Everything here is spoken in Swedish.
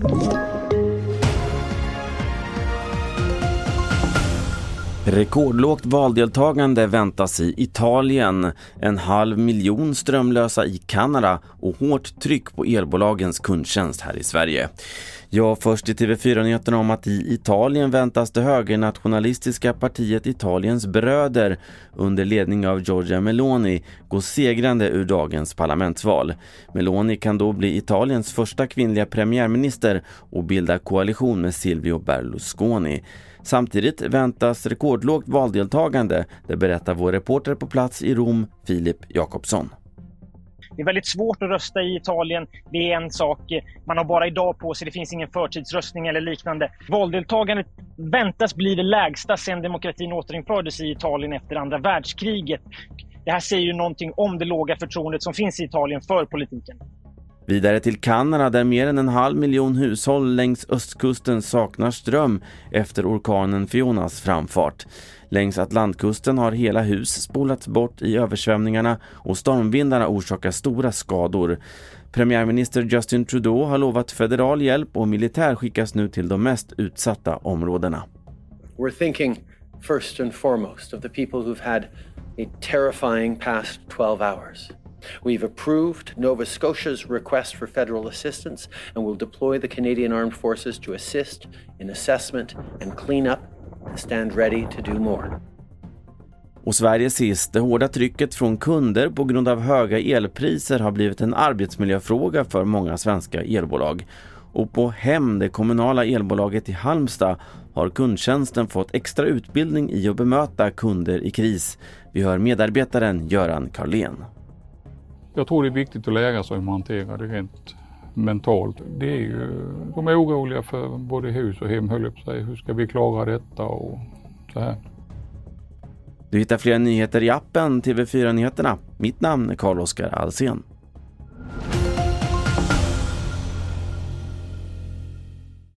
you Rekordlågt valdeltagande väntas i Italien, en halv miljon strömlösa i Kanada och hårt tryck på elbolagens kundtjänst här i Sverige. Ja, först i TV4-nyheterna om att i Italien väntas det högernationalistiska partiet Italiens bröder under ledning av Giorgia Meloni gå segrande ur dagens parlamentsval. Meloni kan då bli Italiens första kvinnliga premiärminister och bilda koalition med Silvio Berlusconi. Samtidigt väntas rekordlågt valdeltagande, det berättar vår reporter på plats i Rom, Filip Jakobsson. Det är väldigt svårt att rösta i Italien. Det är en sak. Man har bara idag på sig. Det finns ingen förtidsröstning eller liknande. Valdeltagandet väntas bli det lägsta sedan demokratin återinfördes i Italien efter andra världskriget. Det här säger ju någonting om det låga förtroendet som finns i Italien för politiken. Vidare till Kanada där mer än en halv miljon hushåll längs östkusten saknar ström efter orkanen Fionas framfart. Längs Atlantkusten har hela hus spolats bort i översvämningarna och stormvindarna orsakar stora skador. Premiärminister Justin Trudeau har lovat federal hjälp och militär skickas nu till de mest utsatta områdena. We're thinking first and foremost of the people who've had a terrifying past 12 hours. We've approved Nova Scotia's request for federal assistance and will deploy the Canadian Armed Forces to assist in assessment and cleanup and stand ready to do more. Och Sverige sist, det hårda trycket från kunder på grund av höga elpriser har blivit en arbetsmiljöfråga för många svenska elbolag. Och på Hem, det kommunala elbolaget i Halmstad, har kundtjänsten fått extra utbildning i att bemöta kunder i kris. Vi hör medarbetaren Göran Karlén. Jag tror det är viktigt att lära sig hur man hanterar det rent mentalt. Det är ju, de är oroliga för både hus och hem, höll jag på sig. Hur ska vi klara detta och så här. Du hittar fler nyheter i appen TV4 Nyheterna. Mitt namn är Carl-Oskar Alsen.